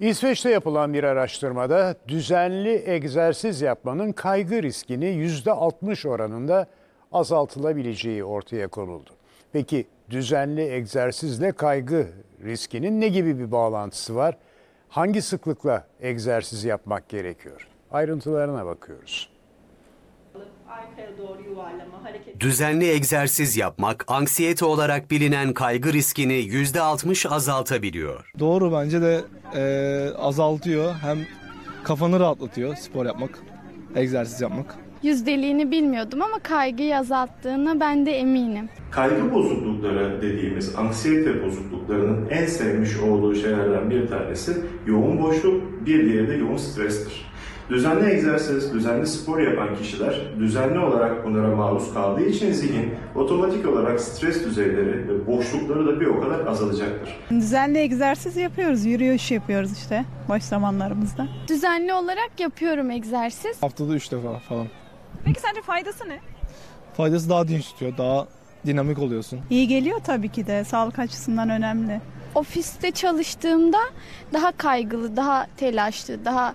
İsveç'te yapılan bir araştırmada düzenli egzersiz yapmanın kaygı riskini %60 oranında azaltılabileceği ortaya konuldu. Peki düzenli egzersizle kaygı riskinin ne gibi bir bağlantısı var? Hangi sıklıkla egzersiz yapmak gerekiyor? Ayrıntılarına bakıyoruz. arkaya doğru yuvarlama hareket. Düzenli egzersiz yapmak, anksiyete olarak bilinen kaygı riskini %60 azaltabiliyor. Doğru bence de eee, azaltıyor. Hem kafanı rahatlatıyor spor yapmak, egzersiz yapmak. Yüzdeliğini bilmiyordum ama kaygıyı azalttığına ben de eminim. Kaygı bozuklukları dediğimiz anksiyete bozukluklarının en sevmiş olduğu şeylerden bir tanesi yoğun boşluk, bir diğeri de yoğun strestir. Düzenli egzersiz, düzenli spor yapan kişiler düzenli olarak bunlara maruz kaldığı için zihin otomatik olarak stres düzeyleri ve boşlukları da bir o kadar azalacaktır. Düzenli egzersiz yapıyoruz, yürüyüş yapıyoruz işte boş zamanlarımızda. Düzenli olarak yapıyorum egzersiz. Haftada 3 defa falan. Peki sence faydası ne? Faydası daha dinç tutuyor, daha dinamik oluyorsun. İyi geliyor tabii ki de, sağlık açısından önemli. Ofiste çalıştığımda daha kaygılı, daha telaşlı, daha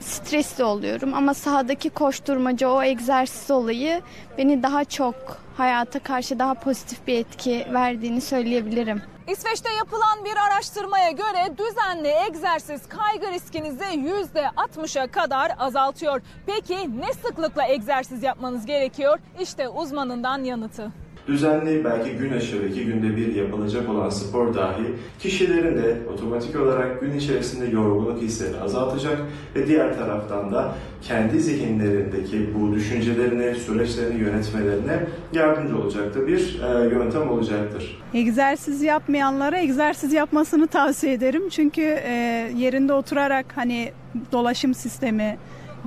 stresli oluyorum. Ama sahadaki koşturmaca, o egzersiz olayı beni daha çok hayata karşı daha pozitif bir etki verdiğini söyleyebilirim. İsveç'te yapılan bir araştırmaya göre düzenli egzersiz kaygı riskinizi %60'a kadar azaltıyor. Peki ne sıklıkla egzersiz yapmanız gerekiyor? İşte uzmanından yanıtı. Düzenli belki gün aşırı iki günde bir yapılacak olan spor dahi kişilerin de otomatik olarak gün içerisinde yorgunluk hissini azaltacak ve diğer taraftan da kendi zihinlerindeki bu düşüncelerini, süreçlerini yönetmelerine yardımcı olacaktır. Bir e, yöntem olacaktır. Egzersiz yapmayanlara egzersiz yapmasını tavsiye ederim. Çünkü e, yerinde oturarak hani dolaşım sistemi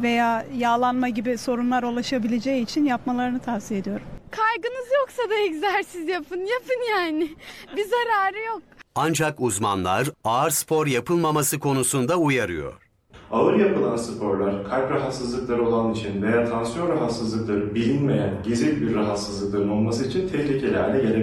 veya yağlanma gibi sorunlar ulaşabileceği için yapmalarını tavsiye ediyorum. Kaygınız yoksa da egzersiz yapın. Yapın yani. Bir zararı yok. Ancak uzmanlar ağır spor yapılmaması konusunda uyarıyor. Ağır yapılan sporlar kalp rahatsızlıkları olan için veya tansiyon rahatsızlıkları bilinmeyen gizli bir rahatsızlıkların olması için tehlikeli hale gelebilir.